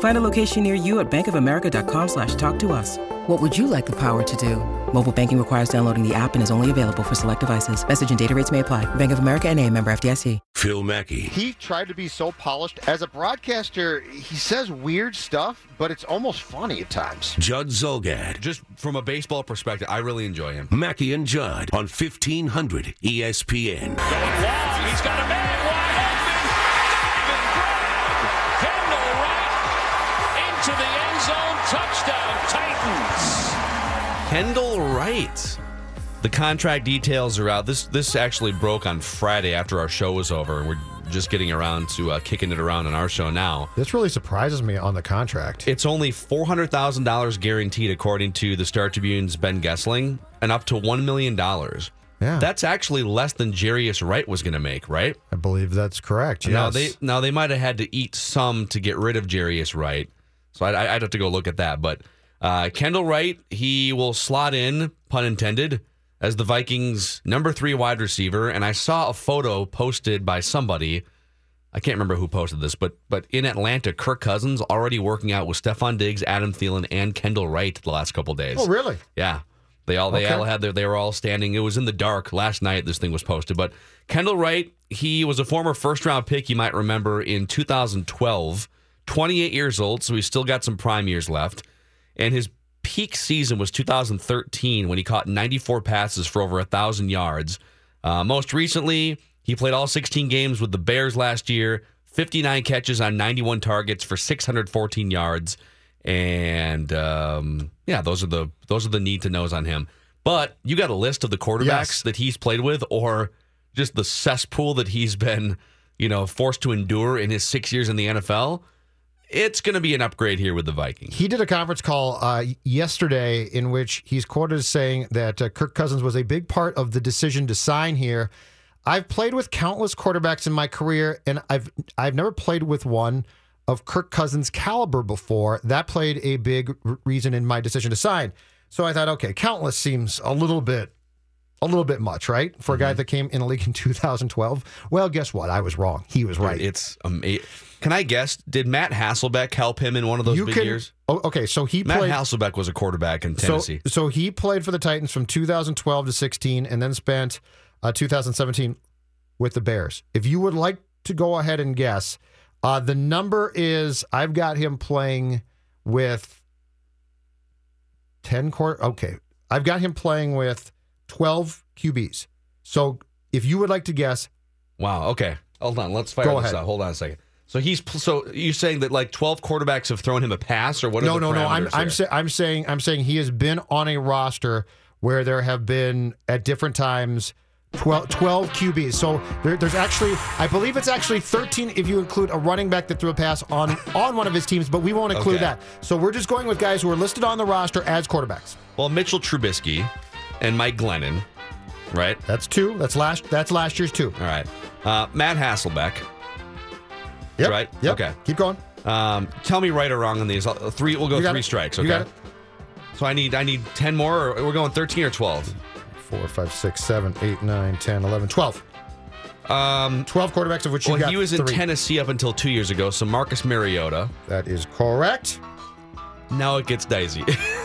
Find a location near you at bankofamerica.com slash talk to us. What would you like the power to do? Mobile banking requires downloading the app and is only available for select devices. Message and data rates may apply. Bank of America and a member FDIC. Phil Mackey. He tried to be so polished. As a broadcaster, he says weird stuff, but it's almost funny at times. Judd Zulgad. Just from a baseball perspective, I really enjoy him. Mackey and Judd on 1500 ESPN. Going long. He's got a man Touchdown, Titans. Kendall Wright. The contract details are out. This this actually broke on Friday after our show was over. and We're just getting around to uh, kicking it around on our show now. This really surprises me on the contract. It's only four hundred thousand dollars guaranteed, according to the Star Tribune's Ben Goessling, and up to one million dollars. Yeah. That's actually less than Jarius Wright was going to make, right? I believe that's correct. Yes. Now they now they might have had to eat some to get rid of Jarius Wright, so I'd, I'd have to go look at that. But uh, Kendall Wright, he will slot in, pun intended, as the Vikings' number three wide receiver. And I saw a photo posted by somebody. I can't remember who posted this, but but in Atlanta, Kirk Cousins already working out with Stefon Diggs, Adam Thielen, and Kendall Wright the last couple days. oh, really? Yeah. They all they Okay. all had their they were all standing. It was in the dark last night. This thing was posted, but Kendall Wright, he was a former first round pick. You might remember in 2012, 28 years old, so he's still got some prime years left. And his peak season was 2013 when he caught 94 passes for over a thousand yards. Uh, most recently, he played all 16 games with the Bears last year. 59 catches on 91 targets for 614 yards and um, yeah, those are the those are the need to knows on him. But you got a list of the quarterbacks Yes. that he's played with, or just the cesspool that he's been, you know, forced to endure in his six years in the NFL. It's going to be an upgrade here with the Vikings. He did a conference call uh, yesterday in which he's quoted as saying that uh, Kirk Cousins was a big part of the decision to sign here. I've played with countless quarterbacks in my career, and I've I've never played with one of Kirk Cousins' caliber before. That played a big reason in my decision to sign. So I thought, okay, countless seems a little bit a little bit much, right? For a guy that came in the league in 2012. Well, guess what? I was wrong. He was right. It's amazing. Can I guess? Did Matt Hasselbeck help him in one of those you big can. years? Oh, okay, so he Matt played. Hasselbeck was a quarterback in Tennessee. So, so he played for the Titans from 2012 to 16, and then spent uh, 2017 with the Bears. If you would like to go ahead and guess, uh, the number is I've got him playing with 10 quarter. Okay, I've got him playing with 12 QBs. So if you would like to guess, Wow. Okay. Hold on. Let's fire Go this ahead. out. Hold on a second. So he's so you're saying that like 12 quarterbacks have thrown him a pass, or what? no, no, no. I'm parameters I'm, here? sa- I'm saying I'm saying he has been on a roster where there have been at different times 12, 12 QBs. So there, there's actually, I believe it's actually 13 if you include a running back that threw a pass on on one of his teams, but we won't include Okay. that. So we're just going with guys who are listed on the roster as quarterbacks. Well, Mitchell Trubisky and Mike Glennon, right? That's two. That's last. That's last year's two. All right. Uh, Matt Hasselbeck. Yep. right? Yep. Okay. Keep going. Um, tell me right or wrong on these. Uh, Three. We'll go You got three it. strikes. You Okay. got it. So I need I need ten more. Or we're going thirteen or twelve. Four, five, six, seven, eight, nine, 10, 11, 12. Um, 12 quarterbacks of which you well, got he was in three. Tennessee up until two years ago. So Marcus Mariota. That is correct. Now it gets dicey.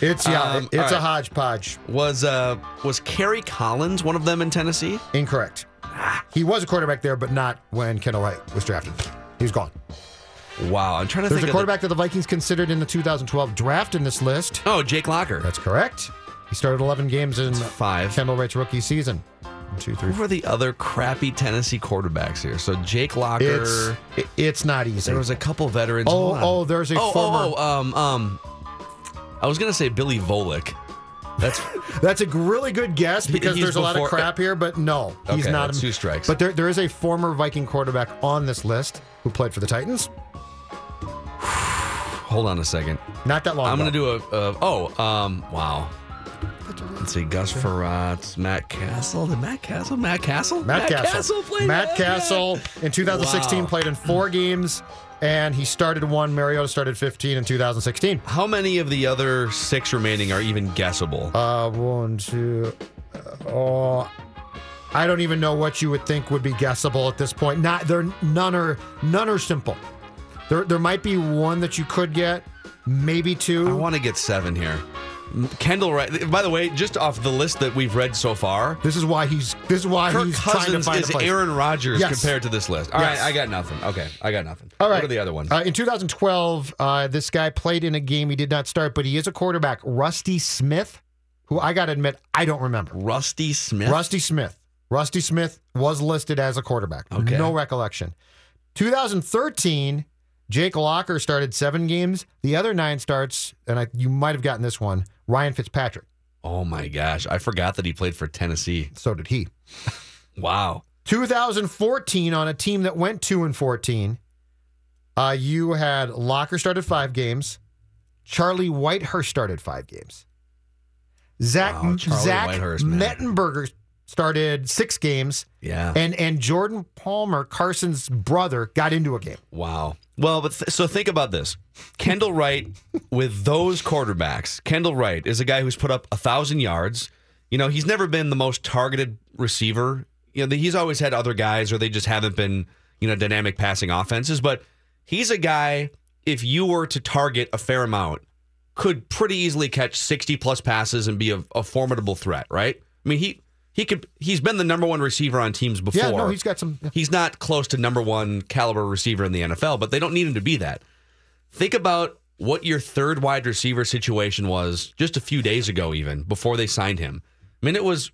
It's yeah, Um, it's a right. hodgepodge. was uh was Kerry Collins one of them in Tennessee? Incorrect. He was a quarterback there, but not when Kendall Wright was drafted. He was gone. Wow, I'm trying to There's think a of quarterback that the Vikings considered in the 2012 draft in this list. Oh, Jake Locker. That's correct. He started 11 games in five. Kendall Wright's rookie season. One, two, three. Who are the other crappy Tennessee quarterbacks here? So Jake Locker. It's it- it's not easy. there was a couple veterans. Oh, oh, there's a oh, former- Oh, oh, um, um, I was gonna say Billy Volek. That's That's a really good guess because he's there's a lot before- of crap here, but no, he's Okay, not. that's two strikes. But there, there is a former Viking quarterback on this list who played for the Titans. hold on a second. Not that long. I'm gonna do a, a oh um wow. Let's see, Gus Frerotte, Matt Cassel. Did Matt Cassel? Matt Cassel? Matt, Cassel. played Matt? Cassel in 2016 Wow. played in four games, and he started one. Mariota started 15 in 2016. How many of the other six remaining are even guessable? Uh, one, two. Uh, oh, I don't even know what you would think would be guessable at this point. Not there. None are none are simple. There, there might be one that you could get, maybe two. I want to get seven here. Kendall Wright. By the way, just off the list that we've read so far, This is why he's. This is why Kirk he's trying to Cousins find is a place. Aaron Rodgers Yes. compared to this list. All right, Yes. I got nothing. Okay, I got nothing. All right. What are the other ones? Uh, in 2012, uh, this guy played in a game he did not start, but he is a quarterback, Rusty Smith, who I got to admit I don't remember. Rusty Smith. Rusty Smith. Rusty Smith was listed as a quarterback. Okay. No recollection. 2013, Jake Locker started seven games. The other nine starts, and I, you might have gotten this one, Ryan Fitzpatrick. oh my gosh, I forgot that he played for Tennessee. So did he. Wow. 2014 on a team that went 2 and 14. Uh, you had Locker started five games. Charlie Whitehurst started five games. Zach Wow, Zach Whitehurst. Mettenberger started six games, Yeah. and and Jordan Palmer, Carson's brother, got into a game. Wow. Well, but th- so think about this. Kendall Wright with those quarterbacks. Kendall Wright is a guy who's put up a thousand yards. You know, he's never been the most targeted receiver. You know, he's always had other guys, or they just haven't been, you know, dynamic passing offenses. But he's a guy. If you were to target a fair amount, could pretty easily catch sixty plus passes and be a, a formidable threat. Right? I mean, he he could. He's been the number one receiver on teams before. Yeah, no, he's got some. He's not close to number one caliber receiver in the NFL, but they don't need him to be that. Think about what your third wide receiver situation was just a few days ago, even before they signed him. I mean, it was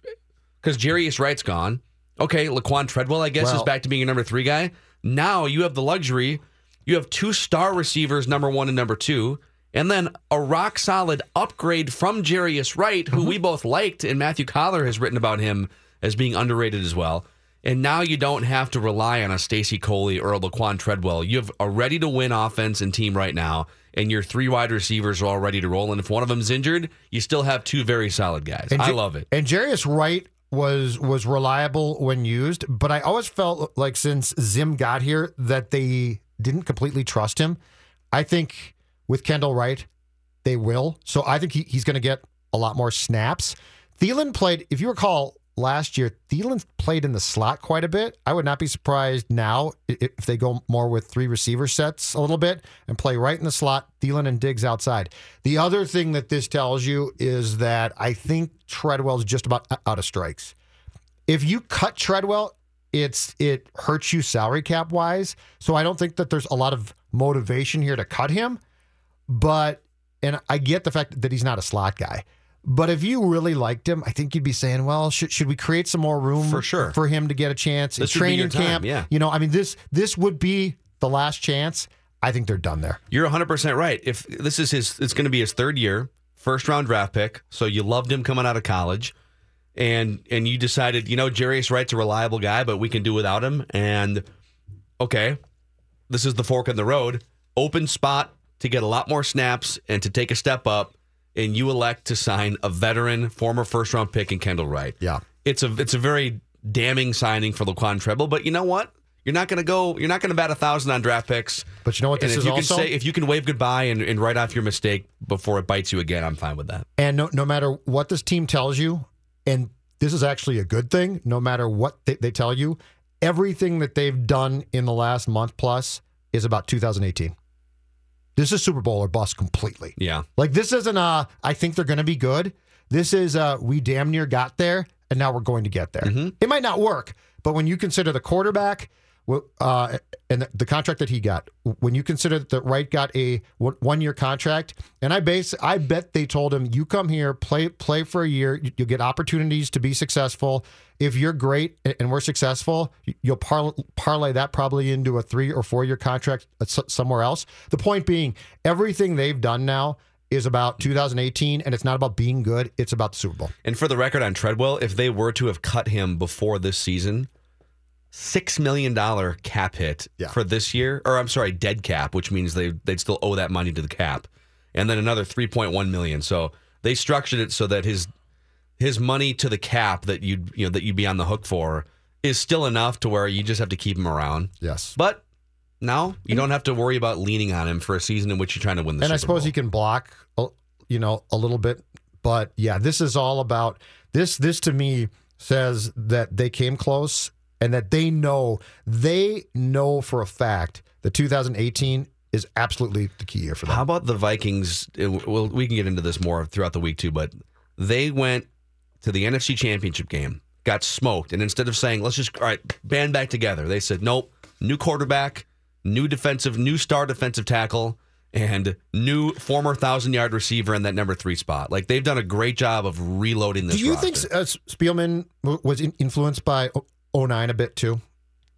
because Jarius Wright's gone. Okay, Laquan Treadwell, I guess, is back to being a number three guy. Now you have the luxury. You have two star receivers, number one and number two, and then a rock solid upgrade from Jarius Wright, who we mm-hmm. both liked, and Matthew Coller has written about him as being underrated as well. And now you don't have to rely on a Stacy Coley or a Laquan Treadwell. You have a ready to win offense and team right now, and your three wide receivers are all ready to roll. And if one of them's injured, you still have two very solid guys. And I love it. And Jarius Wright was was reliable when used, but I always felt like since Zim got here that they didn't completely trust him. I think with Kendall Wright, they will. So I think he, he's going to get a lot more snaps. Thielen played, if you recall last year, Thielen played in the slot quite a bit. I would not be surprised now if they go more with three receiver sets a little bit and play right in the slot, Thielen and Diggs outside. The other thing that this tells you is that I think Treadwell's just about out of strikes. If you cut Treadwell, it's it hurts you salary cap wise. So I don't think that there's a lot of motivation here to cut him. But and I get the fact that he's not a slot guy. But if you really liked him, I think you'd be saying, "Well, should, should we create some more room For sure. for him to get a chance This in training time, camp?" yeah. You know, I mean this this would be the last chance. I think they're done there. You're 100% right. If this is his, it's going to be his third year, first round draft pick. So you loved him coming out of college, and and you decided, you know, Jarius Wright's a reliable guy, but we can do without him. And okay, this is the fork in the road. Open spot to get a lot more snaps and to take a step up, and you elect to sign a veteran, former first round pick in Kendall Wright. Yeah. It's a it's a very damning signing for Laquan Treadwell, but you know what? You're not going to go. You're not going to bat a thousand on draft picks. But you know what this if is you also? can say if you can wave goodbye and, and write off your mistake before it bites you again, I'm fine with that. And no, no matter what this team tells you, and this is actually a good thing, no matter what they, they tell you, everything that they've done in the last month plus is about 2018. This is Super Bowl or bust completely. Yeah. Like this isn't uh I think they're going to be good. This is uh we damn near got there and now we're going to get there. It might not work, but when you consider the quarterback, Uh, and the, contract that he got, when you consider that Wright got a one year contract, and I base, I bet they told him, "You come here, play play for a year, you- you'll get opportunities to be successful. If you're great and- we're successful, you'll par- parlay that probably into a three or four year contract somewhere else." The point being, everything they've done now is about 2018, and it's not about being good; it's about the Super Bowl. And for the record on Treadwell, if they were to have cut him before this season, six million dollar cap hit Yeah. for this year, or I'm sorry, dead cap, which means they they'd still owe that money to the cap, and then another three point one million. So they structured it so that his his money to the cap that you'd you know that you'd be on the hook for is still enough to where you just have to keep him around. Yes. But now you don't have to worry about leaning on him for a season in which you're trying to win the and I suppose Bowl. he can block, uh, you know, a little bit. But yeah, this is all about this. This to me says that they came close and that they know they know for a fact that 2018 is absolutely the key year for them. How about the Vikings? Uh, Well, we can get into this more throughout the week too, but they went to the NFC Championship game, got smoked, and instead of saying let's just all right band back together, they said nope, new quarterback, new defensive, new star defensive tackle, and new former thousand yard receiver in that number three spot. Like they've done a great job of reloading this. Do you roster. think uh, Spielman was in- influenced by o- 09 a bit too?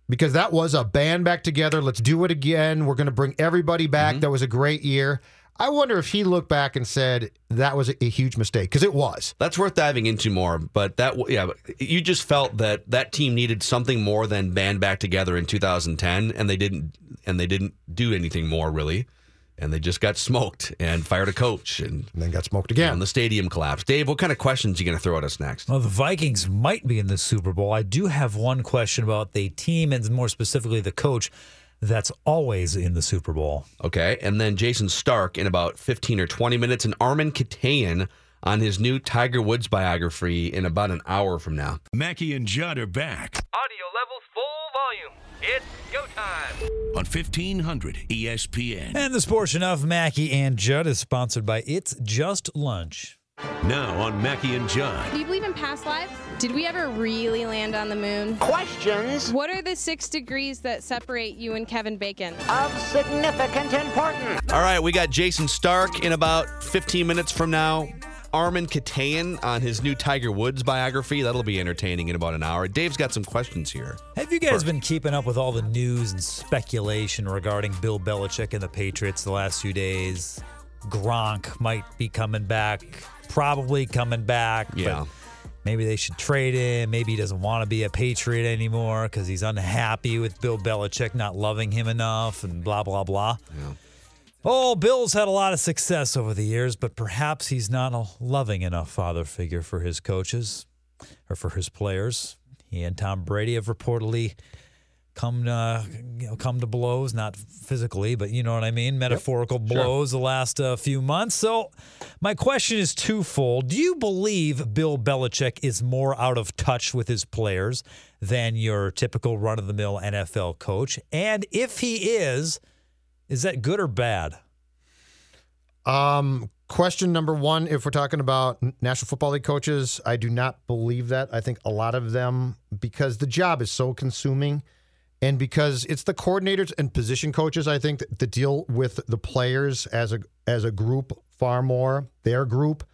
Because that was a band back together. Let's do it again. We're going to bring everybody back. Mm-hmm. That was a great year. I wonder if he looked back and said that was a, a huge mistake because it was. That's worth diving into more, but that yeah, you just felt that that team needed something more than band back together in 2010, and they didn't, and they didn't do anything more really, and they just got smoked and fired a coach, and, And then got smoked again. and the stadium collapsed. Dave, what kind of questions you going to throw at us next? Well, the Vikings might be in the Super Bowl. I do have one question about the team and more specifically the coach that's always in the Super Bowl. Okay, and then Jayson Stark in about 15 or 20 minutes, and Armen Keteyian on his new Tiger Woods biography in about an hour from now. Mackey and Judd are back Audio levels full volume. It's go time. on 1500 ESPN. And this portion of Mackey and Judd is sponsored by It's Just Lunch. Now on Mackey and Judd. Do you believe in past lives? Did we ever really land on the moon? Questions What are the six degrees that separate you and Kevin Bacon? of significant importance. All right, we got Jayson Stark in about 15 minutes from now. Armen Keteyian on his new Tiger Woods biography. That'll be entertaining in about an hour. Dave's got some questions here. Have you guys been keeping up with all the news and speculation regarding Bill Belichick and the Patriots the last few days? Gronk might be coming back, probably coming back. Yeah. Maybe they should trade him. Maybe he doesn't want to be a Patriot anymore because he's unhappy with Bill Belichick not loving him enough and blah, blah, blah. Oh, Bill's had a lot of success over the years, but perhaps he's not a loving enough father figure for his coaches or for his players. He and Tom Brady have reportedly come to, you know, come to blows, not physically, but you know what I mean, metaphorical blows the last uh, few months. So, my question is twofold: Do you believe Bill Belichick is more out of touch with his players than your typical run-of-the-mill NFL coach? And if he is, is that good or bad? Um, question number one: If we're talking about National Football League coaches, I do not believe that. I think a lot of them, because the job is so consuming, and because it's the coordinators and position coaches, I think that, that deal with the players as a as a group far more, their group.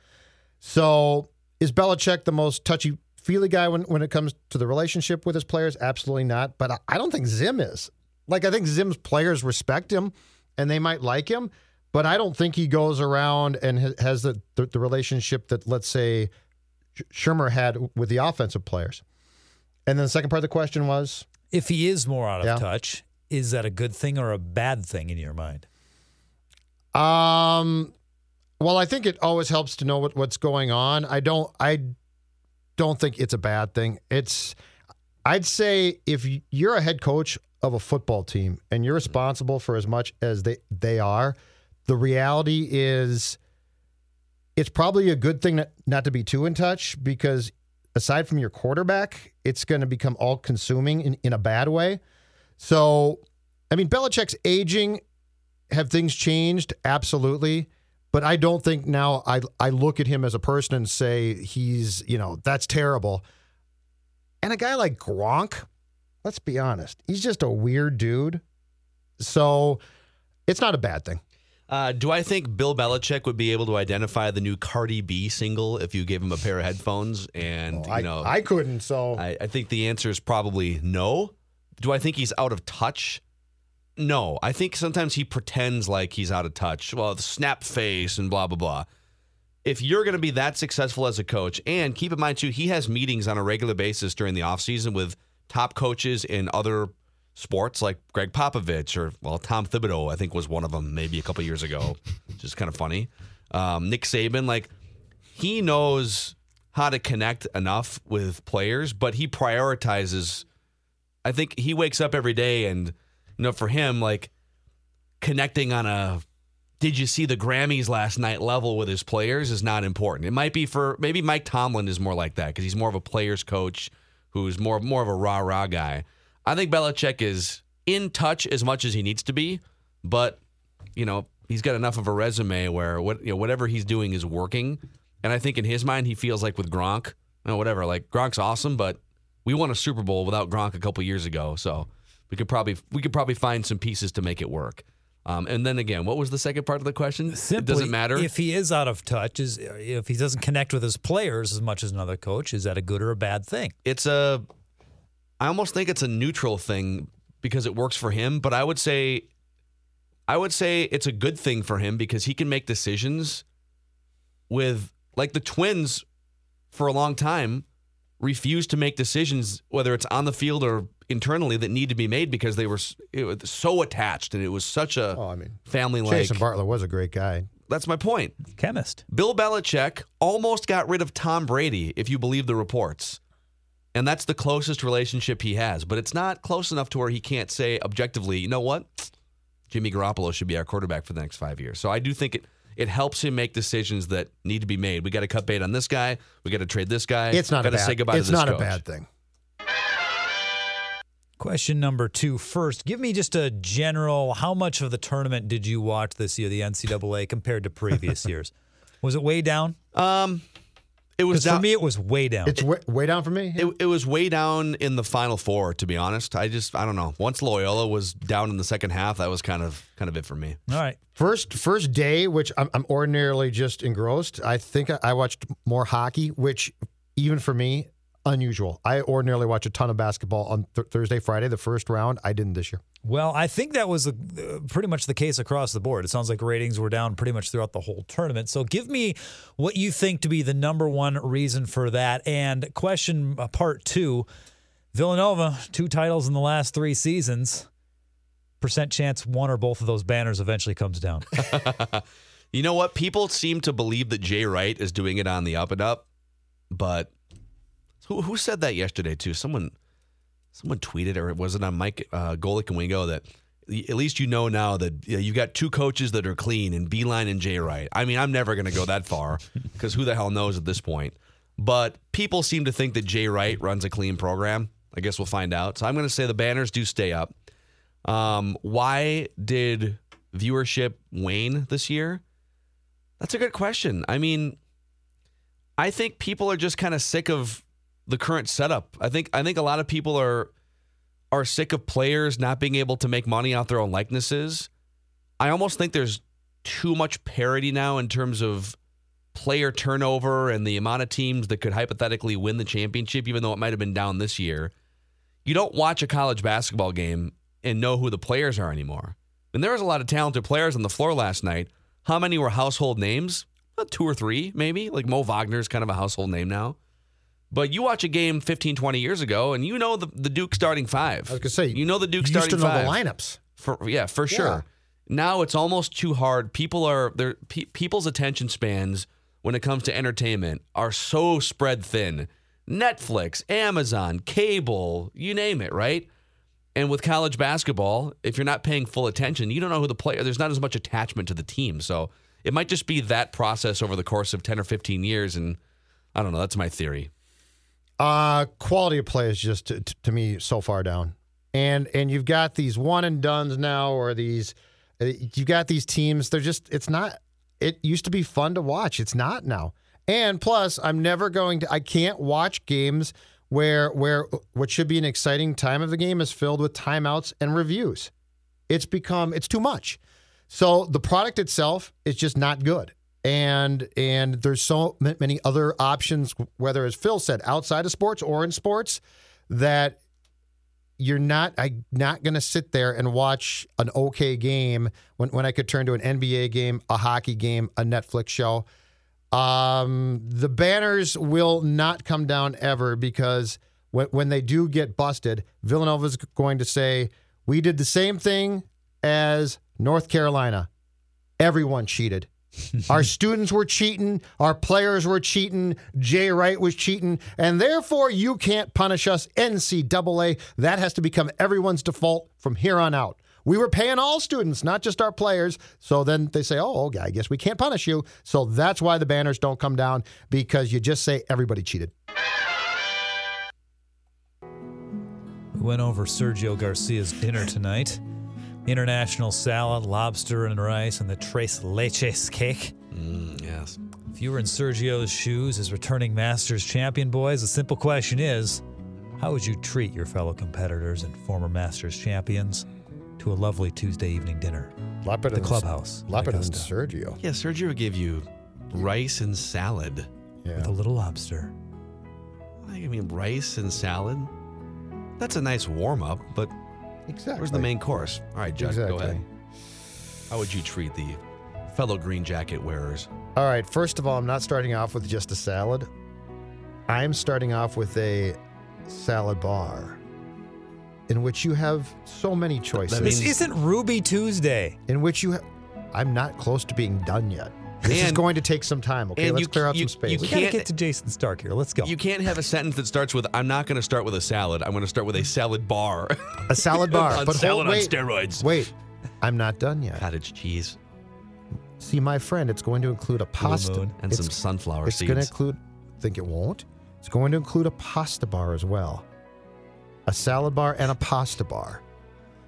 So, is Belichick the most touchy feely guy when when it comes to the relationship with his players? Absolutely not. But I, I don't think Zim is. Like I think Zim's players respect him, and they might like him but I don't think he goes around and has the, the, the relationship that, let's say, Sh- Shurmur had with the offensive players. And then the second part of the question was If he is more out of Yeah. touch, is that a good thing or a bad thing in your mind? Um, well, I think it always helps to know what, what's going on. I don't. I don't think it's a bad thing. It's. I'd say if you're a head coach of a football team and you're responsible for as much as they they are, the reality is, it's probably a good thing not, to be too in touch because aside from your quarterback, it's going to become all consuming in, in a bad way. So, I mean, Belichick's aging have things changed? Absolutely. But I don't think now I I look at him as a person and say he's, you know, that's terrible. And a guy like Gronk, let's be honest, he's just a weird dude. So it's not a bad thing. Uh, do I think Bill Belichick would be able to identify the new Cardi B single if you gave him a pair of headphones? And I, you know, I couldn't. So I, I think the answer is probably no. Do I think he's out of touch? No. I think sometimes he pretends like he's out of touch. Well, the snap face and blah blah blah. If you're going to be that successful as a coach, and keep in mind too, he has meetings on a regular basis during the offseason with top coaches in other sports like Gregg Popovich or well Tom Thibodeau I think was one of them maybe a couple years ago, which is kind of funny. Um, Nick Saban like he knows how to connect enough with players, but he prioritizes. I think he wakes up every day and you know for him like connecting on a did you see the Grammys last night level with his players is not important. It might be for maybe Mike Tomlin is more like that because he's more of a players coach who's more more of a rah rah guy. I think Belichick is in touch as much as he needs to be, but you know he's got enough of a resume where what you know whatever he's doing is working, and I think in his mind he feels like with Gronk, you know, whatever, like Gronk's awesome, but we won a Super Bowl without Gronk a couple years ago, so we could probably we could probably find some pieces to make it work. Um, and then again, what was the second part of the question? Simply, it doesn't matter. if he is out of touch. Is if he doesn't connect with his players as much as another coach, is that a good or a bad thing? it's a I almost think it's a neutral thing because it works for him, but I would say I would say it's a good thing for him because he can make decisions with like the twins for a long time refused to make decisions whether it's on the field or internally that need to be made because they were it was so attached and it was such a Oh, I mean, family like Jason Bartlett was a great guy. that's my point. Chemist. Bill Belichick almost got rid of Tom Brady, if you believe the reports. And that's the closest relationship he has. But it's not close enough to where he can't say objectively, you know what? Jimmy Garoppolo should be our quarterback for the next five years. So I do think it it helps him make decisions that need to be made. We got to cut bait on this guy. We got to trade this guy. It's not got a to bad. say goodbye it's to this not coach. a bad thing. Question number two first. Give me just a general. How much of the tournament did you watch this year, the NCAA, compared to previous years? Was it way down? Um, it was Because for me, it was way down. It's way, way down for me. It, it was way down in the final four, to be honest. I just I don't know. Once Loyola was down in the second half, that was kind of kind of it for me. All right. First first day, which I'm, I'm ordinarily just engrossed. I think I, I watched more hockey, which even for me unusual. I ordinarily watch a ton of basketball on th- Thursday, Friday, the first round. I didn't this year. Well, I think that was uh, pretty much the case across the board. It sounds like ratings were down pretty much throughout the whole tournament. So give me what you think to be the number one reason for that. And question uh, part two Villanova, two titles in the last three seasons. Percent chance one or both of those banners eventually comes down. You know what? People seem to believe that Jay Wright is doing it on the up and up, but who who said that yesterday too? Someone someone tweeted or was it on Mike uh, Golic and Wingo that at least you know now that you know, you've got two coaches that are clean and Beilein and Jay Wright. I mean, I'm never going to go that far because who the hell knows at this point. But people seem to think that Jay Wright runs a clean program. I guess we'll find out. So I'm going to say the banners do stay up. Um, why did viewership wane this year? That's a good question. I mean, I think people are just kind of sick of the current setup. I think I think a lot of people are are sick of players not being able to make money off their own likenesses. I almost think there's too much parity now in terms of player turnover and the amount of teams that could hypothetically win the championship, even though it might have been down this year. You don't watch a college basketball game and know who the players are anymore. And there was a lot of talented players on the floor last night. How many were household names? Uh, two or three, maybe. Like Mo Wagner's kind of a household name now. But you watch a game 15, 20 years ago, and you know the, the Duke starting five. I was gonna say you know the Duke you used starting to know five. the lineups. For yeah, for Yeah. sure. Now it's almost too hard. People are their pe- people's attention spans when it comes to entertainment are so spread thin. Netflix, Amazon, cable, you name it, right? And with college basketball, if you're not paying full attention, you don't know who the player. There's not as much attachment to the team, so it might just be that process over the course of ten or fifteen years. And I don't know. That's my theory. Uh, quality of play is just to, to me so far down, and and you've got these one and duns now, or these uh, you've got these teams. They're just it's not. It used to be fun to watch. It's not now. And plus, I'm never going to. I can't watch games where where what should be an exciting time of the game is filled with timeouts and reviews. It's become it's too much. So the product itself is just not good. And and there's so many other options whether as Phil said outside of sports or in sports that you're not I not going to sit there and watch an okay game when when I could turn to an NBA game, a hockey game, a Netflix show. Um, the banners will not come down ever because when, when they do get busted, Villanova's going to say, We did the same thing as North Carolina. Everyone cheated. Our students were cheating. Our players were cheating. Jay Wright was cheating. And therefore, you can't punish us. NCAA. That has to become everyone's default from here on out. We were paying all students, not just our players. So then they say, oh, okay, I guess we can't punish you. So that's why the banners don't come down because you just say everybody cheated. We went over Sergio Garcia's dinner tonight. International salad, lobster and rice, and the tres leches cake. Mm, yes. If you were in Sergio's shoes as returning Masters champion, boys, the simple question is how would you treat your fellow competitors and former Masters champions to a lovely Tuesday evening dinner? A lot better the than- clubhouse. A lot better than Sergio. Yeah, Sergio would give you rice and salad. With a little lobster. I mean, rice and salad. That's a nice warm up, but exactly. where's the main course? All right, Judd, go ahead. How would you treat the fellow green jacket wearers? All right. First of all, I'm not starting off with just a salad. I'm starting off with a salad bar in which you have so many choices. This isn't Ruby Tuesday. in which you ha- I'm not close to being done yet. This is going to take some time. Okay, let's you- clear out you- some space. you We gotta can't- get to Jayson Stark here. Let's go. You can't have a sentence that starts with "I'm not going to start with a salad. I'm going to start with a salad bar." a salad bar, On but salad hold, on wait, steroids. Wait, I'm not done yet. Cottage cheese See, my friend, it's going to include a pasta and it's, some sunflower It's seeds. going to include. Think it won't? It's going to include a pasta bar as well, a salad bar and a pasta bar,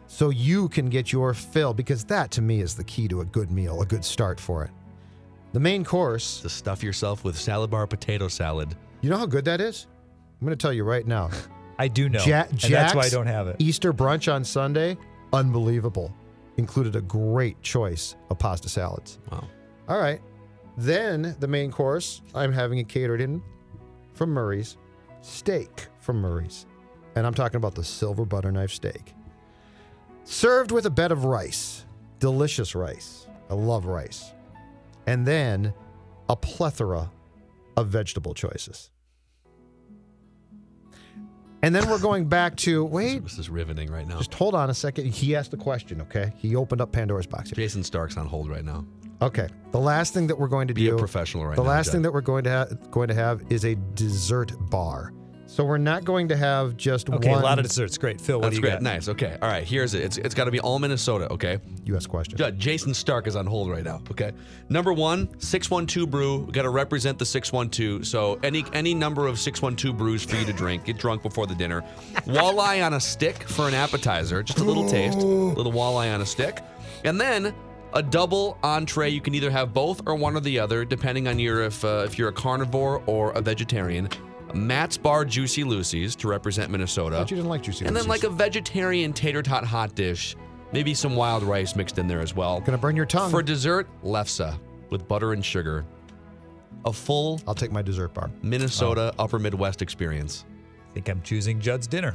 so you can get your fill. Because that, to me, is the key to a good meal, a good start for it. The main course. to stuff yourself with salad bar potato salad. You know how good that is? I'm going to tell you right now. I do know. Ja- and that's why I don't have it. Easter brunch on Sunday, unbelievable. Included a great choice of pasta salads. Wow. All right. Then the main course, I'm having it catered in from Murray's, steak from Murray's. And I'm talking about the silver butter knife steak. Served with a bed of rice, delicious rice. I love rice. And then a plethora of vegetable choices. And then we're going back to wait, This is riveting right now. just hold on a second. He asked the question, okay? He opened up Pandora's box here. Jayson Stark's on hold right now. Okay. The last thing that we're going to Be do a professional right the now. last Judd. thing that we're going to ha- going to have is a dessert bar. So we're not going to have just one. Okay, one a lot of desserts. Great. Phil, what That's do you great. got? Nice. Okay. All right. Here's it. It's it's got to be all Minnesota. Okay. U.S. question. Judd, Jayson Stark is on hold right now. Okay. Number one, 612 brew. Got to represent the 612. So any any number of 612 brews for you to drink. Get drunk before the dinner. Walleye on a stick for an appetizer. Just a little taste. Little walleye on a stick. And then a double entree. You can either have both or one or the other, depending on your if uh, if you're a carnivore or a vegetarian. Matt's Bar Juicy Lucy's to represent Minnesota. Thought you didn't like juicy And then like a vegetarian tater tot hot dish, maybe some wild rice mixed in there as well. Gonna burn your tongue. For dessert, lefse with butter and sugar. A full I'll take my dessert bar. Minnesota Oh. upper Midwest experience. I think I'm choosing Judd's dinner.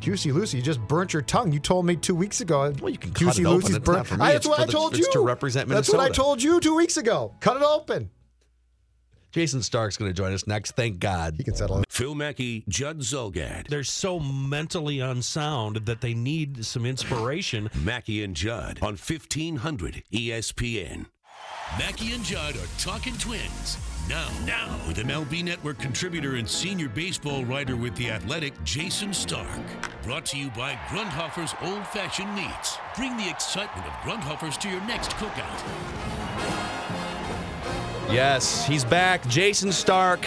Juicy Lucy, you just burnt your tongue. You told me two weeks ago. Well, you can cut Juicy it open. Lucy's It's burnt. not for me. I- It's that's what for I the- told it's you. to represent That's what I Minnesota. told you two weeks ago. Cut it open. Jayson Stark's going to join us next. Thank God. He can settle it. Phil Mackey, Judd Zulgad, They're so mentally unsound that they need some inspiration. Mackey and Judd on 1500 ESPN. Mackey and Judd are talking twins. Now, now, with MLB Network contributor and senior baseball writer with The Athletic, Jayson Stark. Brought to you by Grundhofer's Old Fashioned Meats. Bring the excitement of Grundhofer's to your next cookout. Yes, he's back. Jayson Stark,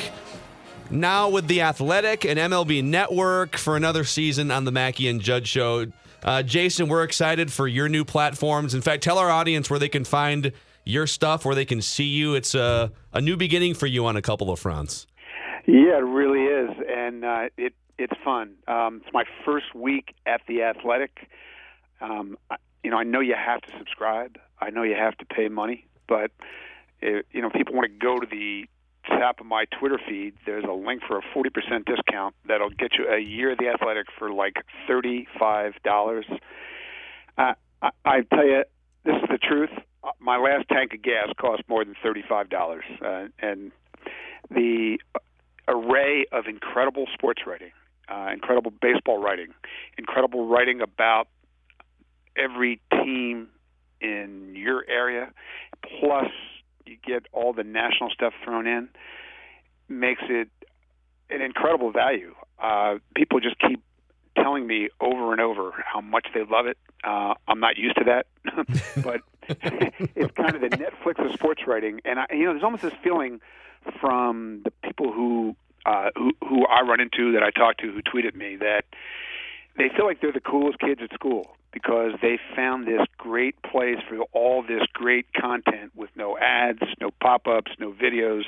now with The Athletic and MLB Network for another season on the Mackey and Judd Show. Uh, Jason, we're excited for your new platforms. In fact, tell our audience where they can find your stuff, where they can see you. It's a, a new beginning for you on a couple of fronts. Yeah, it really is, and uh, it It's fun. Um, it's my first week at the Athletic. Um, I, you know, I know you have to subscribe. I know you have to pay money, but uh you know, people want to go to the top of my Twitter feed. There's a link for a 40% discount that'll get you a year of the Athletic for like thirty-five dollars. Uh, I, I tell you, this is the truth. My last tank of gas cost more than thirty-five dollars, uh, and the array of incredible sports writing, uh, incredible baseball writing, incredible writing about every team in your area, plus you get all the national stuff thrown in, makes it an incredible value. Uh, people just keep telling me over and over how much they love it. Uh, I'm not used to that, but it's kind of the Netflix of sports writing. And I, you know, there's almost this feeling from the people who uh, who who I run into that I talk to who tweet at me that they feel like they're the coolest kids at school because they found this great place for all this great content with no ads, no pop-ups, no videos,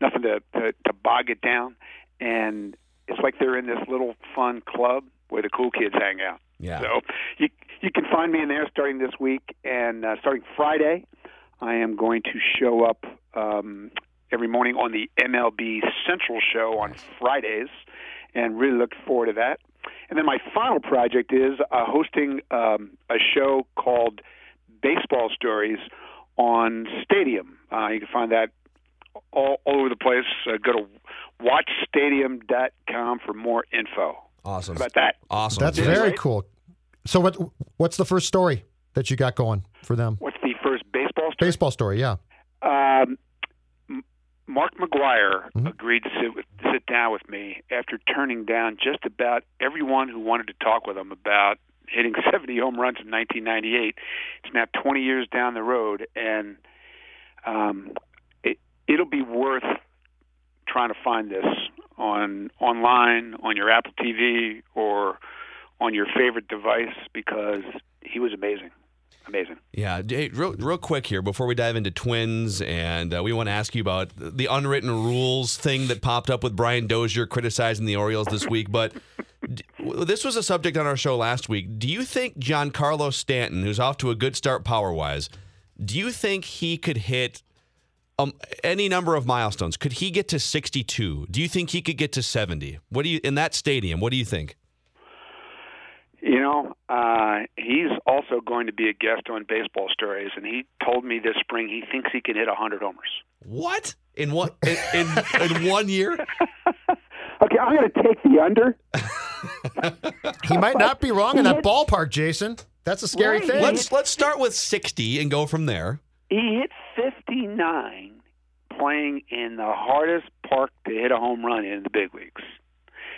nothing to, to, to bog it down, and it's like they're in this little fun club where the cool kids hang out. Yeah. So you you can find me in there starting this week and uh, starting Friday. I am going to show up um, every morning on the MLB Central show on Fridays, and really look forward to that. And then my final project is uh, hosting um, a show called Baseball Stories on Stadium. Uh, you can find that all, all over the place. Uh, go to watchstadium.com for more info. Awesome. How about that? Awesome. That's Yeah. very cool. So what what's the first story that you got going for them? What's the first baseball story? Baseball story, yeah. Um, M- Mark McGwire agreed to sit, with, sit down with me after turning down just about everyone who wanted to talk with him about hitting 70 home runs in 1998. It's now 20 years down the road, and um, it, it'll be worth trying to find this on online, on your Apple TV, or on your favorite device because he was amazing. Amazing. Yeah, hey, real, real quick here before we dive into twins, and uh, we want to ask you about the unwritten rules thing that popped up with Brian Dozier criticizing the Orioles this week. But d- this was a subject on our show last week. Do you think Giancarlo Stanton, who's off to a good start power wise, do you think he could hit um, any number of milestones? Could he get to 62? Do you think he could get to 70? What do you in that stadium? What do you think? You know, uh, he's also going to be a guest on Baseball Stories, and he told me this spring he thinks he can hit 100 homers. What in what in, in, in one year? Okay, I'm going to take the under. He might not be wrong in that ballpark, Jason. That's a scary Right. thing. Let's let's start with 60 and go from there. He hit 59 playing in the hardest park to hit a home run in the big leagues.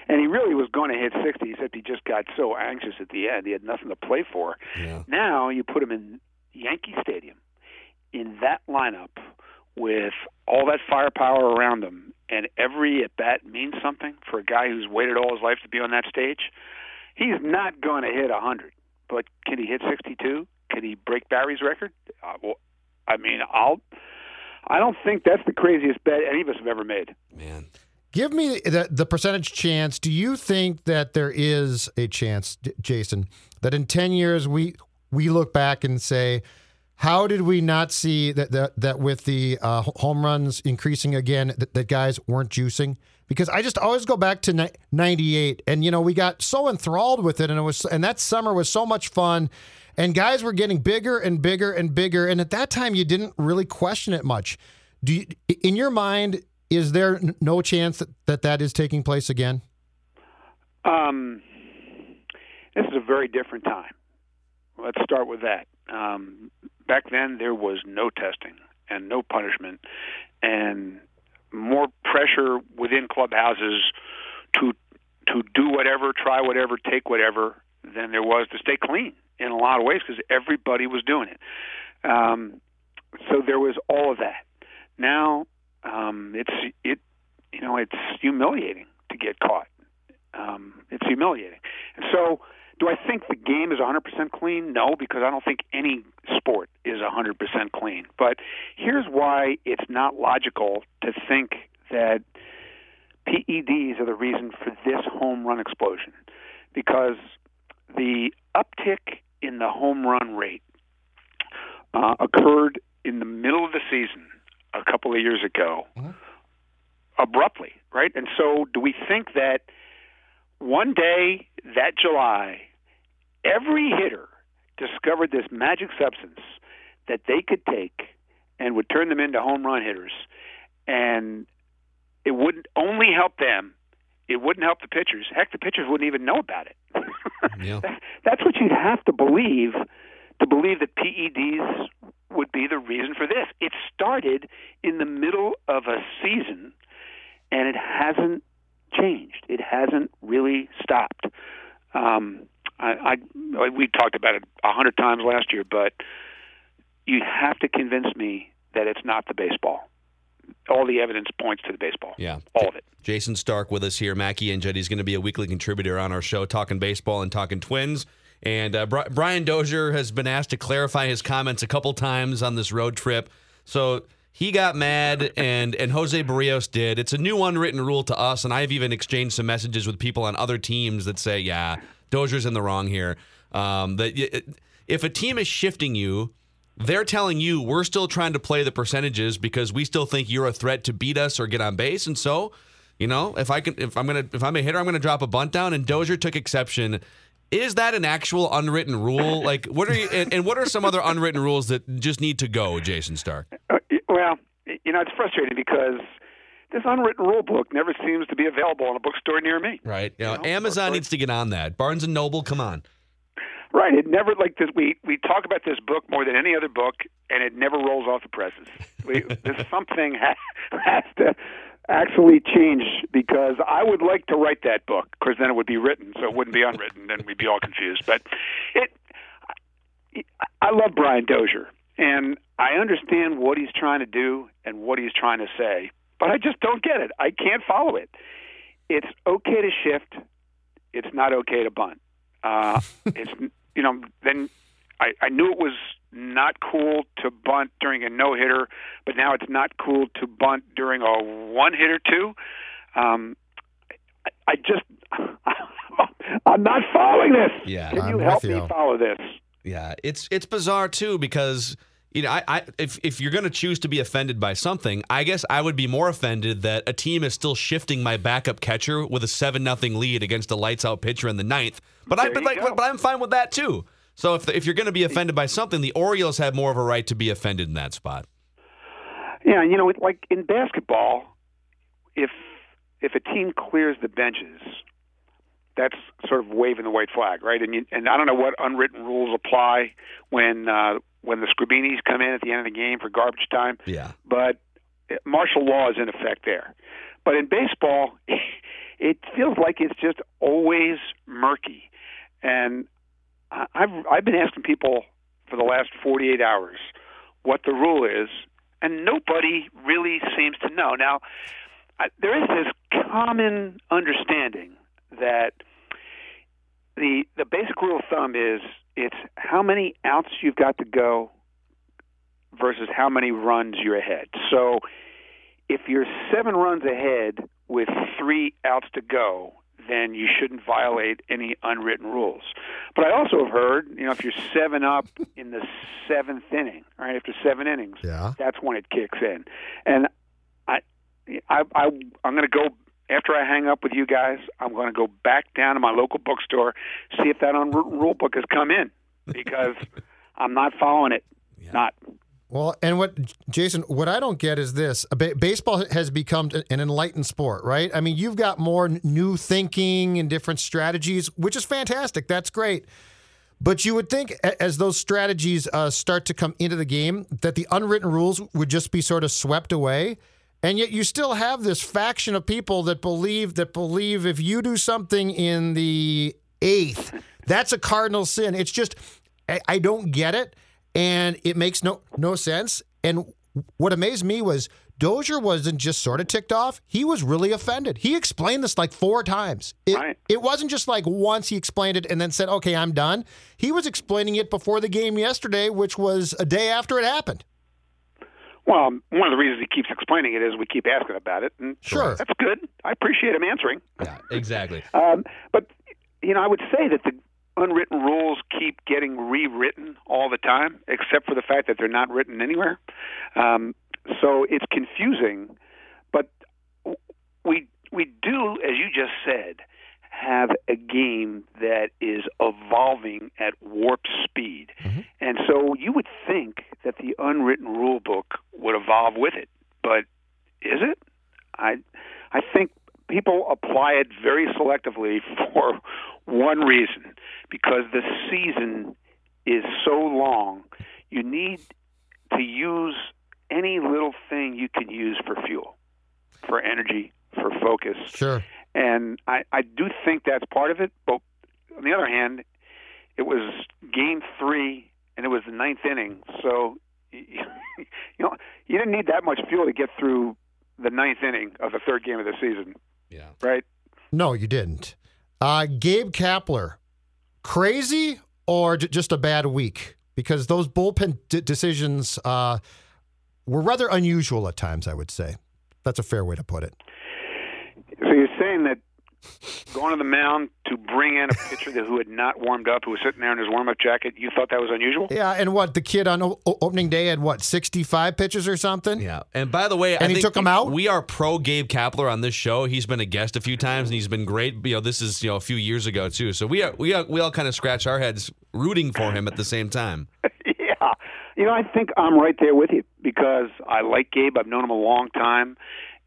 And he really was going to hit 60, except he just got so anxious at the end. He had nothing to play for. Now you put him in Yankee Stadium in that lineup with all that firepower around him, and every at bat means something for a guy who's waited all his life to be on that stage. He's not going to hit 100, but can he hit 62? Can he break Barry's record? Uh, well, I mean, I'll. I don't think that's the craziest bet any of us have ever made. Give me the, the percentage chance. Do you think that there is a chance, Jason, that in 10 years we we look back and say, how did we not see that that, that with the uh, home runs increasing again, that, that guys weren't juicing? Because I just always go back to ni- 98 and you know, we got so enthralled with it and it was and that summer was so much fun and guys were getting bigger and bigger and bigger and at that time you didn't really question it much. Do you, in your mind is there no chance that, that that is taking place again? Um, this is a very different time. Let's start with that. Um, back then, there was no testing and no punishment, and more pressure within clubhouses to to do whatever, try whatever, take whatever than there was to stay clean in a lot of ways because everybody was doing it. Um, so there was all of that. Now um, it's it you know it's humiliating to get caught. Um, it's humiliating. And so, do I think the game is 100% clean? No, because I don't think any sport is 100% clean. But here's why it's not logical to think that PEDs are the reason for this home run explosion because the uptick in the home run rate uh, occurred in the middle of the season a couple of years ago mm-hmm. abruptly, right? And so, do we think that one day that July, every hitter discovered this magic substance that they could take and would turn them into home run hitters, and it wouldn't only help them. It wouldn't help the pitchers. Heck, the pitchers wouldn't even know about it. Yeah. That's what you'd have to believe to believe that PEDs would be the reason for this. It started in the middle of a season, and it hasn't changed. It hasn't really stopped. Um, I, I we talked about it a hundred times last year, but you have to convince me that it's not the baseball. All the evidence points to the baseball. Yeah. All of it. Jayson Stark with us here. Mackey and Jetty's going to be a weekly contributor on our show, talking baseball and talking twins. And uh, Bri- Brian Dozier has been asked to clarify his comments a couple times on this road trip. So he got mad, and and Jose Berrios did. It's a new unwritten rule to us, and I've even exchanged some messages with people on other teams that say, "Yeah, Dozier's in the wrong here." Um, that if a team is shifting you, they're telling you we're still trying to play the percentages because we still think you're a threat to beat us or get on base, and so. You know, if I can, if I'm gonna, if I'm a hitter, I'm gonna drop a bunt down. And Dozier took exception. Is that an actual unwritten rule? Like, what are you, and, and what are some other unwritten rules that just need to go, Jayson Stark? Uh, well, you know, it's frustrating because this unwritten rule book never seems to be available in a bookstore near me. Right. You know, Amazon needs to get on that. Barnes and Noble, come on. Right. It never like this. We we talk about this book more than any other book, and it never rolls off the presses. We, there's something ha- has to actually change because I would like to write that book because then it would be written, so it wouldn't be unwritten, and we'd be all confused. But it, I love Brian Dozier, and I understand what he's trying to do and what he's trying to say, but I just don't get it. I can't follow it. It's okay to shift. It's not okay to bunt. Uh, it's you know then I, I knew it was not cool to bunt during a no hitter, but now it's not cool to bunt during a one hitter too. Um, I, I just I'm not following this. Yeah, Can I'm you with help you. me follow this? Yeah, it's it's bizarre too because you know I, I if if you're going to choose to be offended by something, I guess I would be more offended that a team is still shifting my backup catcher with a seven nothing lead against a lights out pitcher in the ninth. But I There but like go. but I'm fine with that too. So if if you're going to be offended by something, the Orioles have more of a right to be offended in that spot. Yeah, you know, like in basketball, if if a team clears the benches, that's sort of waving the white flag, right? And you, and I don't know what unwritten rules apply when uh, when the Scribinis come in at the end of the game for garbage time, Yeah. but martial law is in effect there. But in baseball, it feels like it's just always murky, and I've I've been asking people for the last 48 hours what the rule is, and nobody really seems to know. Now, I, there is this common understanding that the the basic rule of thumb is it's how many outs you've got to go versus how many runs you're ahead. So, if you're seven runs ahead with three outs to go, then you shouldn't violate any unwritten rules. But I also have heard, you know, if you're seven up in the seventh inning, right after seven innings, Yeah. that's when it kicks in. And I, I, I I'm going to go after I hang up with you guys. I'm going to go back down to my local bookstore, see if that unwritten rule book has come in, because I'm not following it. Not. Well, and what Jason, what I don't get is this: Ba- baseball has become an enlightened sport, right? I mean, you've got more new thinking and different strategies, which is fantastic. That's great. But you would think, as those strategies uh, start to come into the game, that the unwritten rules would just be sort of swept away. And yet, you still have this faction of people that believe that believe if you do something in the eighth, that's a cardinal sin. It's just, I, I don't get it, and it makes no no sense. And what amazed me was Dozier wasn't just sort of ticked off; he was really offended. He explained this like four times. It, it wasn't just like once he explained it and then said, "Okay, I'm done." He was explaining it before the game yesterday, which was a day after it happened. Well, one of the reasons he keeps explaining it is we keep asking about it, and Sure. that's good. I appreciate him answering. Yeah, exactly. Um, but you know, I would say that the unwritten rules keep getting rewritten all the time, except for the fact that they're not written anywhere. Um, so it's confusing. But we we do, as you just said, have a game that is evolving at warp speed, and so you would think that the unwritten rule book would evolve with it. But is it? I I think people apply it very selectively for one reason because the season is so long. You need to use any little thing you can use for fuel, for energy, for focus. Sure. And I, I do think that's part of it. But on the other hand, it was game three and it was the ninth inning. So, you know, you didn't need that much fuel to get through the ninth inning of the third game of the season. Yeah. Right? No, you didn't. Uh, Gabe Kapler, crazy or j- just a bad week? Because those bullpen d- decisions uh, were rather unusual at times, I would say. That's a fair way to put it. So you're saying that going to the mound to bring in a pitcher that who had not warmed up, who was sitting there in his warm-up jacket, you thought that was unusual? Yeah, and what the kid on o- o- opening day had what sixty-five pitches or something. Yeah, and by the way, I And he think took him out? We are pro Gabe Kapler on this show. He's been a guest a few times, and he's been great. You know, this is you know a few years ago too. So we are we are, we all kind of scratch our heads rooting for him at the same time. yeah. You know, I think I'm right there with you because I like Gabe. I've known him a long time.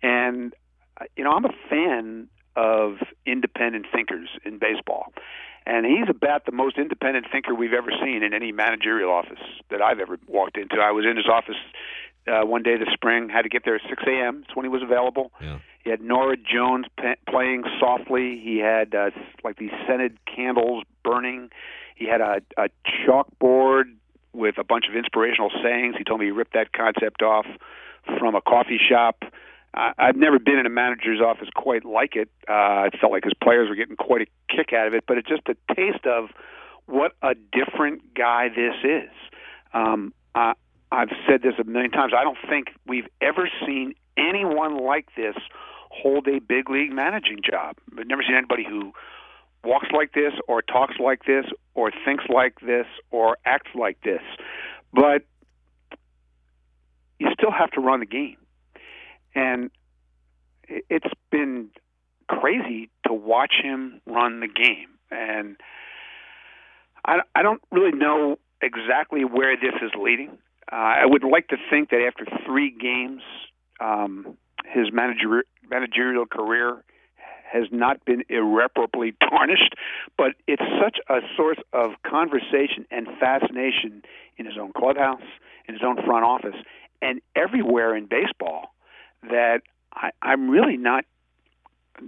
And, uh, you know, I'm a fan of independent thinkers in baseball. And he's about the most independent thinker we've ever seen in any managerial office that I've ever walked into. I was in his office uh, one day this spring, had to get there at 6 a.m. It's when he was available. Yeah. He had Norah Jones pa- playing softly. He had uh, like these scented candles burning. He had a, a chalkboard with a bunch of inspirational sayings. He told me he ripped that concept off from a coffee shop. I I've never been in a manager's office quite like it. Uh, it felt like his players were getting quite a kick out of it, but it's just a taste of what a different guy this is. Um, I, I've said this a million times. I don't think we've ever seen anyone like this hold a big league managing job. I've never seen anybody who walks like this or talks like this or thinks like this or acts like this. But you still have to run the game. And it- it's been crazy to watch him run the game. And I, I don't really know exactly where this is leading. Uh, I would like to think that after three games, um, his manager, managerial career has not been irreparably tarnished, but it's such a source of conversation and fascination in his own clubhouse, in his own front office, and everywhere in baseball that I, I'm really not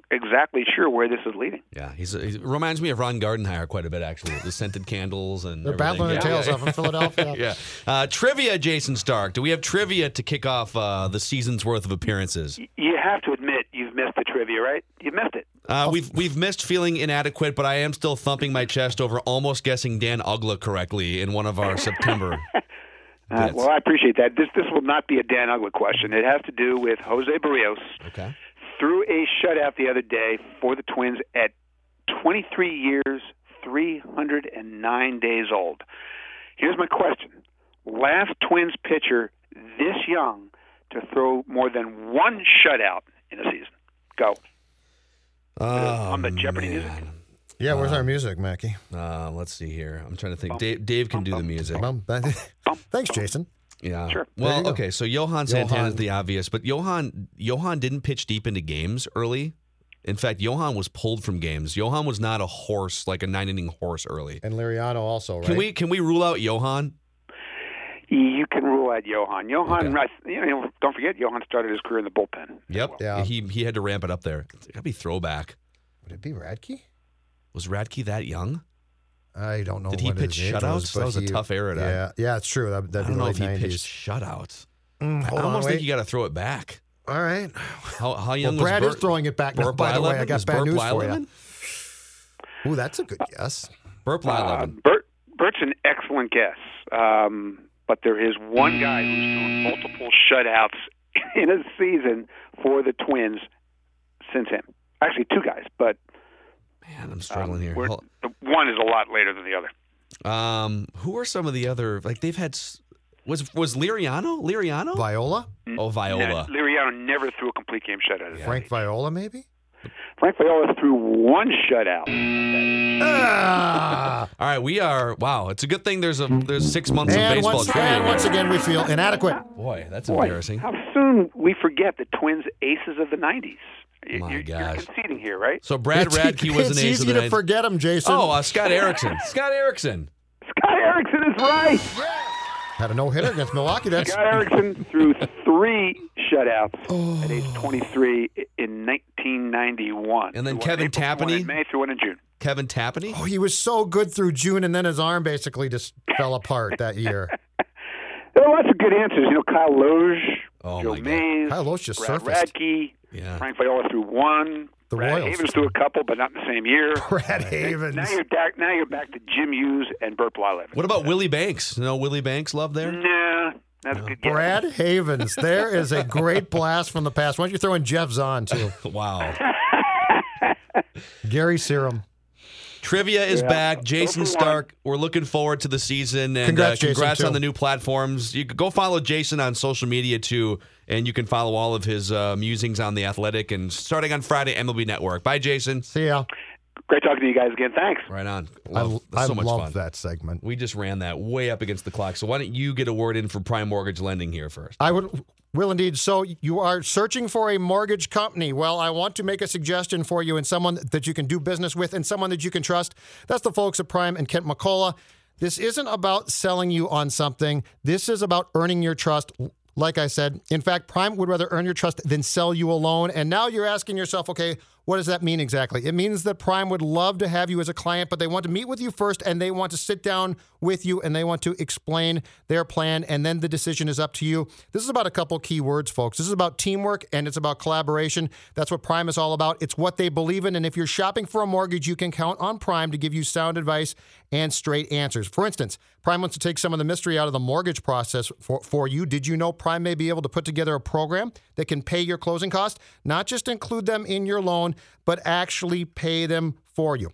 exactly sure where this is leading. Yeah, he's, he reminds me of Ron Gardenhire quite a bit actually. The scented candles and They're everything. battling their tails yeah, off in Philadelphia. yeah. Uh, trivia, Jayson Stark. Do we have trivia to kick off uh, the season's worth of appearances? You have to admit you've missed the trivia, right? You've missed it. Uh, we've we've missed feeling inadequate, but I am still thumping my chest over almost guessing Dan Uggla correctly in one of our September. Uh, well, I appreciate that. This this will not be a Dan Uggla question. It has to do with Jose Berrios. Okay. Threw a shutout the other day for the Twins at 23 years, 309 days old. Here's my question: Last Twins pitcher this young to throw more than one shutout in a season. Go. Oh, on the Jeopardy music. Yeah, where's our music, Mackey? Uh, let's see here. I'm trying to think. Dave, Dave can do the music. Thanks, Jason. Yeah. Sure. Well, okay. So Johan Santana is the obvious, but Johan Johan didn't pitch deep into games early. In fact, Johan was pulled from games. Johan was not a horse like a nine inning horse early. And Liriano also, right? Can we can we rule out Johan? You can rule out Johan. Johan, I, you know, don't forget, Johan started his career in the bullpen. Yep. Yeah. He he had to ramp it up there. It's gotta be throwback. Would it be Radke? Was Radke that young? I don't know. Did he what pitch shutouts? was, That but was a he- tough era to- Yeah, yeah, it's true. That, I that'd be don't know late if he pitched shutouts. Mm, I hold on, almost think you got to throw it back. All right. How how young Well, Brad was is Bert? throwing it back now, Bert by the way. I got Was bad Bert news for you. Ooh, that's a good guess. Bert Uh, Blyleven. Bert, Bert's an excellent guess, um, but there is one guy who's thrown multiple shutouts in a season for the Twins since him. Actually, two guys, but Man, I'm struggling here. the one is a lot later than the other. Um, who are some of the other like they've had? Was was Liriano? Liriano? Viola? Oh, Viola. No, Liriano never threw a complete game shutout. at his Frank. Viola, maybe? Frank Viola threw one shutout. Ah! All right, we are. Wow, it's a good thing there's a there's six months of and, baseball once, and once again, we feel inadequate. Boy, that's Boy, embarrassing. how soon we forget the Twins aces of the '90s. My you're, gosh. you're conceding here, right? So Brad It's- Radke was an ace easy of the to night. forget him, Jason. Oh, uh, Scott Erickson. Scott Erickson. Scott Erickson is right. Had a no hitter against Milwaukee. That's Scott Erickson threw three shutouts Oh. at age 23 in 1991. And then Threw Kevin in April, threw one Tapani? in May threw one in June. Kevin Tapani. Oh, he was so good through June, and then his arm basically just fell apart that year. There are lots of good answers. You know, Kyle Lohse, Oh, Joe my God. Mays, Kyle Lohse just Brad surfaced. Radke, Yeah. Frank Viola threw one. The Brad Royals. Havens threw a couple, but not in the same year. Brad Havens. Now you're back. Now you're back to Jim Hughes and Bert Blyleven. What about Willie Banks? No Willie Banks love there? Nah, that's a good. guess. Brad Havens. There is a great blast from the past. Why don't you throw in Geoff Zahn, too? Wow. Gary Serum. Trivia is Yeah. back. Jason Go for one. Stark. We're looking forward to the season and Congrats, uh, congrats too. on the new platforms. You can go follow Jason on social media too, and you can follow all of his uh, musings on the Athletic. And starting on Friday, MLB Network. Bye, Jason. See ya. Great talking to you guys again. Thanks. Right on. I, Love, I so much love fun. that segment. We just ran that way up against the clock. So why don't you get a word in for prime mortgage lending here first? I would will indeed. So you are searching for a mortgage company. Well, I want to make a suggestion for you and someone that you can do business with and someone that you can trust. That's the folks at Prime and Kent McCullough. This isn't about selling you on something. This is about earning your trust. Like I said, in fact, Prime would rather earn your trust than sell you a loan. And now you're asking yourself, okay, what does that mean exactly? It means that Prime would love to have you as a client, but they want to meet with you first and they want to sit down with you and they want to explain their plan, and then the decision is up to you. This is about a couple key words, folks. This is about teamwork and it's about collaboration. That's what Prime is all about. It's what they believe in. And if you're shopping for a mortgage, you can count on Prime to give you sound advice and straight answers. For instance, Prime wants to take some of the mystery out of the mortgage process for, for you. Did you know Prime may be able to put together a program that can pay your closing costs, not just include them in your loan, but actually pay them for you?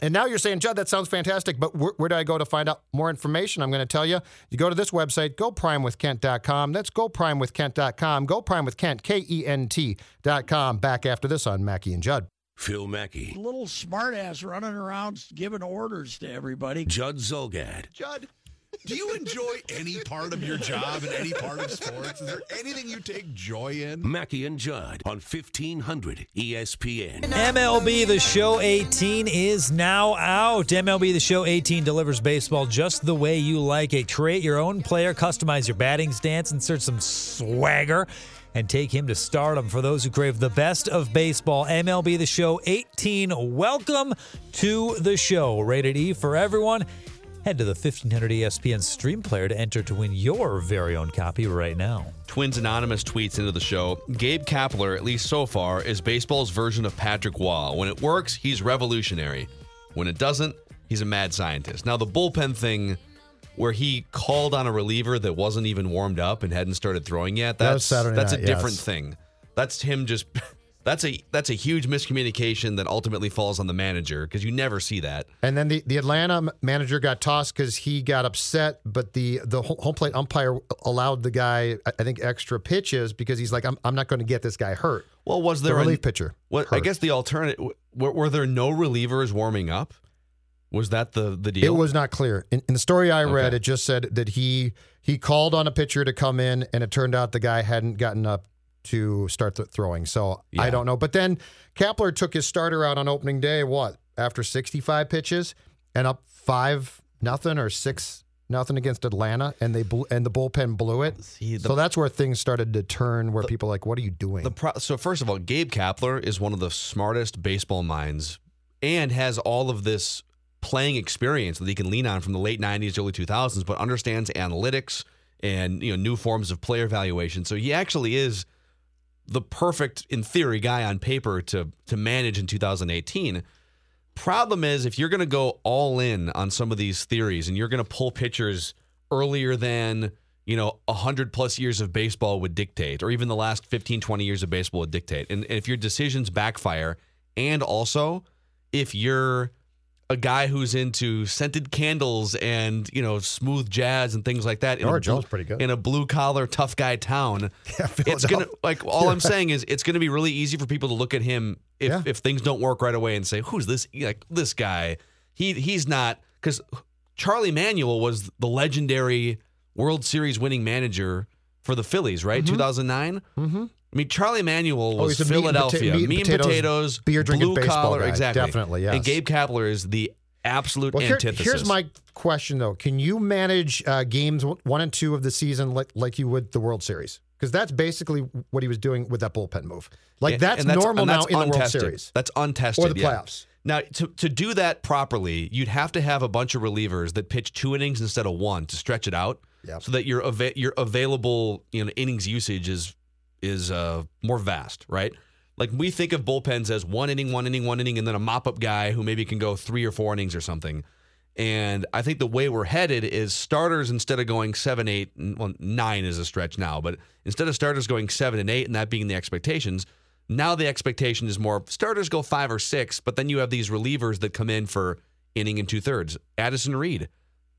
And now you're saying, Judd, that sounds fantastic, but where, where do I go to find out more information? I'm going to tell you. You go to this website, goprimewithkent.com. That's goprimewithkent.com. Go Prime with Kent, K E N T.com. Back after this on Mackie and Judd. Phil Mackey, little smartass running around giving orders to everybody. Judd Zulgad, Judd, do you enjoy any part of your job and any part of sports? Is there anything you take joy in? Mackey and Judd on 1500 ESPN. MLB The Show 18 is now out. MLB The Show 18 delivers baseball just the way you like it. Create your own player, customize your batting stance, insert some swagger, and take him to stardom. For those who crave the best of baseball, MLB The Show 18. Welcome to the show. Rated E for everyone. Head to the 1500 ESPN stream player to enter to win your very own copy right now. Twins Anonymous tweets into the show Gabe Kapler, at least so far, is baseball's version of Patrick Waugh. When it works, he's revolutionary. When it doesn't, he's a mad scientist. Now, the bullpen thing where he called on a reliever that wasn't even warmed up and hadn't started throwing yet, that's, Saturday that's night, a different yes. thing. That's him just. That's a that's a huge miscommunication that ultimately falls on the manager because you never see that. And then the, the Atlanta manager got tossed because he got upset, but the the home plate umpire allowed the guy, I think, extra pitches because he's like, I'm, I'm not going to get this guy hurt. Well, was The there relief a, pitcher? What I guess the alternative were, were there no relievers warming up? Was that the the deal? It was not clear. In, in the story I read, Okay. it just said that he he called on a pitcher to come in, and it turned out the guy hadn't gotten up to start th- throwing. So I don't know. But then Kapler took his starter out on opening day. What after 65 pitches and up five nothing or six nothing against Atlanta, and they blew, and the bullpen blew it. the- so that's where things started to turn. Where people are like, what are you doing? The pro- so first of all, Gabe Kapler is one of the smartest baseball minds and has all of this playing experience that he can lean on from the late 90s, early 2000s, but understands analytics and you know new forms of player evaluation. So he actually is the perfect, in theory, guy on paper to to manage in 2018. Problem is, if you're going to go all in on some of these theories and you're going to pull pitchers earlier than you know 100 plus years of baseball would dictate or even the last 15 20 years of baseball would dictate and, and if your decisions backfire and also if you're a guy who's into scented candles and you know smooth jazz and things like that in, a, Norah Jones blue- pretty good. in a blue collar tough guy town Yeah, it's gonna like all i'm saying is it's gonna be really easy for people to look at him if Yeah. if things don't work right away and say who's this like this guy he he's not because charlie manuel was the legendary world series winning manager for the phillies right 2009 Mm-hmm. I mean, Charlie Manuel Oh, was he's a meat pota- Philadelphia, meat potatoes, potatoes, beer drinking blue baseball collar, guy. exactly, Definitely, yes. And Gabe Kapler is the absolute Well, here- antithesis. here's my question though: Can you manage uh, games one and two of the season like like you would the World Series? Because that's basically what he was doing with that bullpen move. Like Yeah, that's, and normal and now that's in the World. Series That's untested. or the yeah. playoffs. Now, to, to do that properly, you'd have to have a bunch of relievers that pitch two innings instead of one to stretch it out, So that your ava- your available you know innings usage is is uh, more vast, right? Like we think of bullpens as one inning, one inning, one inning, and then a mop up guy who maybe can go three or four innings or something. And I think the way we're headed is starters instead of going seven, eight, well, nine is a stretch now, but instead of starters going seven and eight and that being the expectations, now the expectation is more starters go five or six, but then you have these relievers that come in for inning and two thirds. Addison Reed,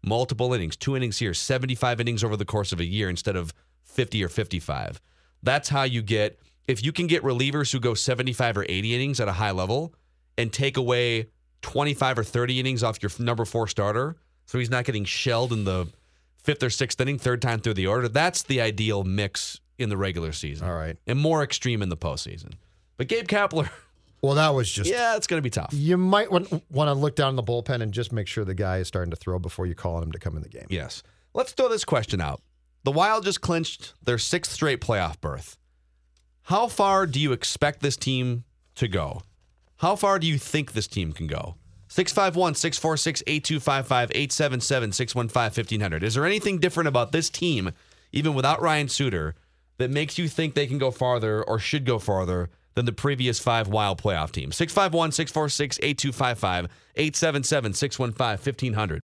multiple innings, two innings here, 75 innings over the course of a year instead of 50 or 55. That's how you get, if you can get relievers who go 75 or 80 innings at a high level and take away 25 or 30 innings off your number four starter, so he's not getting shelled in the fifth or sixth inning, third time through the order, that's the ideal mix in the regular season. All right. And more extreme in the postseason. But Gabe Kapler, Well, that was just. yeah, it's going to be tough. You might want, want to look down the bullpen and just make sure the guy is starting to throw before you call on him to come in the game. Yes. Let's throw this question out. The Wild just clinched their sixth straight playoff berth. How far do you expect this team to go? How far do you think this team can go? 651 646 8255 877 615 1500. Is there anything different about this team, even without Ryan Suter, that makes you think they can go farther or should go farther than the previous five Wild playoff teams? 651 646 8255 877 615 1500.